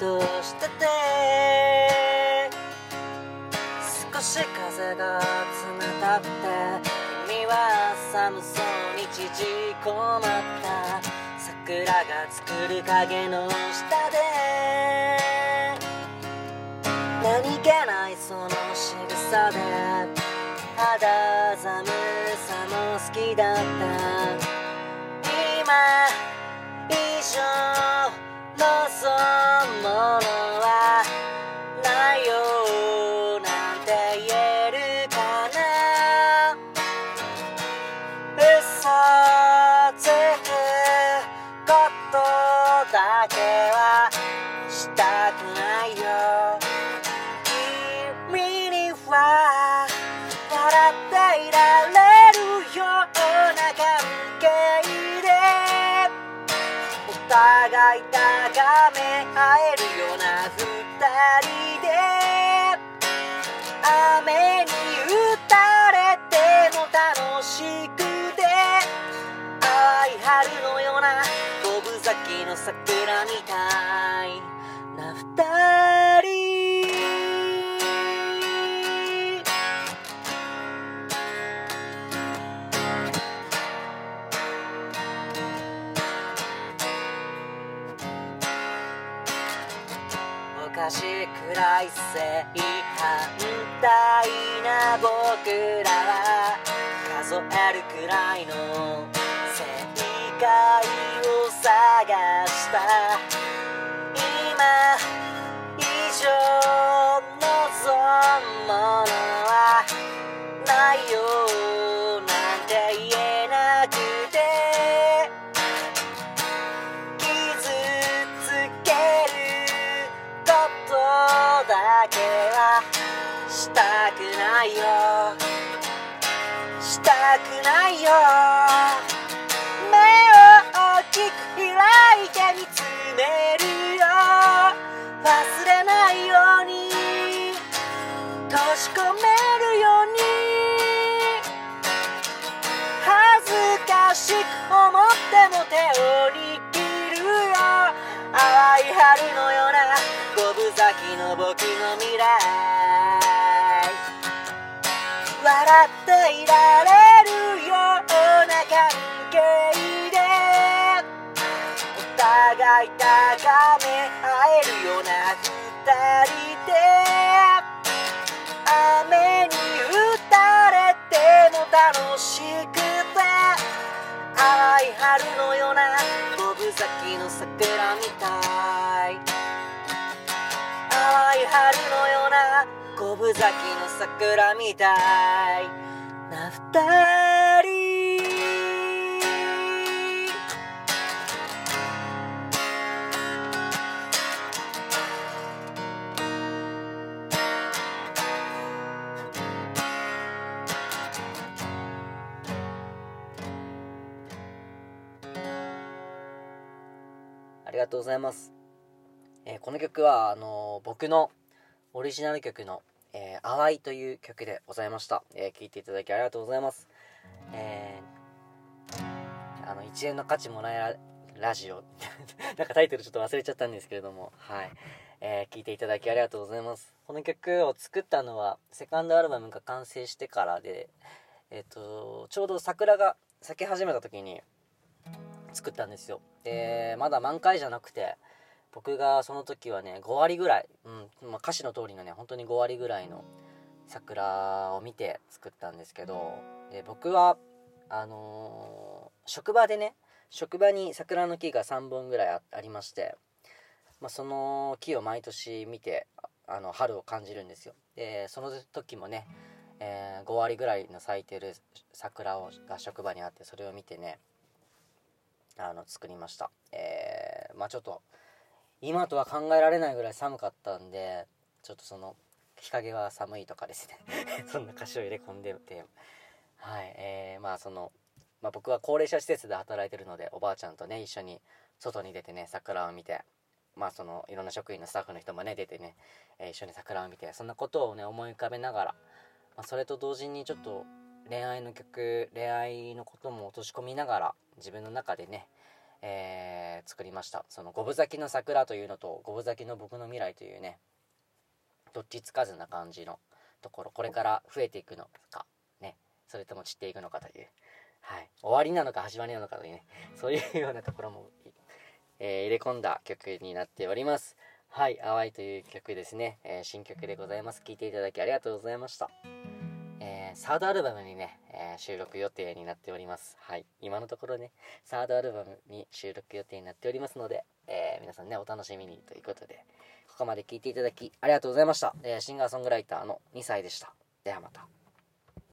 としてて?少し風が冷たくて君は寒そうに縮こまった。桜が作る影の下で。何気ないその仕草で。肌寒さも好きだった。笑っていられるような関係でお互い高め合えるような二人で雨に打たれても楽しくて淡い春のような五分咲きの桜みたいくらい正反対な僕らは数えるくらいの正解を探した。したくないよ。目を大きく開いて見つめるよ。忘れない笑っていられるような関係でお互い高め合えるような二人で雨に打たれても楽しくて淡い春のような五分咲きの桜みたい淡い春のような五分咲きの桜みたいな二人ありがとうございます。えーこの曲はあのー僕のオリジナル曲の「えー、淡い」という曲でございました。えー聴いていただきありがとうございます。えーあの1円の価値もらえらラジオ。なんかタイトルちょっと忘れちゃったんですけれども。はい、えー聞いていただきありがとうございます。この曲を作ったのはセカンドアルバムが完成してからでえっ、とちょうど桜が咲き始めた時に作ったんですよ。でまだ満開じゃなくて僕がその時はね5割ぐらい、うんまあ、歌詞の通りのね本当に5割ぐらいの桜を見て作ったんですけどで僕はあのー職場でね職場に桜の木が3本ぐらいあありまして、まあ、その木を毎年見てあの春を感じるんですよ。でその時もね、えー5割ぐらいの咲いてる桜をが職場にあってそれを見てねあの作りました。えーまあちょっと今とは考えられないぐらい寒かったんでちょっとその日陰は寒いとかですね。そんな歌詞を入れ込んでて。はい。えーまあその、まあ、僕は高齢者施設で働いてるのでおばあちゃんとね一緒に外に出てね桜を見てまあそのいろんな職員のスタッフの人もね出てね、えー一緒に桜を見てそんなことをね思い浮かべながら、まあ、それと同時にちょっと恋愛の曲恋愛のことも落とし込みながら自分の中でね、えー、作りました。その五分咲きの桜というのと五分咲きの僕の未来というねどっちつかずな感じのところこれから増えていくのかねそれとも散っていくのかという、はい、終わりなのか始まりなのかというねそういうようなところも、えー、入れ込んだ曲になっております。はい「淡い」という曲ですね、えー、新曲でございます。聴いていただきありがとうございました。ー、サードアルバムにね、えー、収録予定になっております。はい。今のところね、サードアルバムに収録予定になっておりますので、えー、皆さんね、お楽しみにということで、ここまで聴いていただきありがとうございました。えシンガーソングライターの2歳でした。ではまた。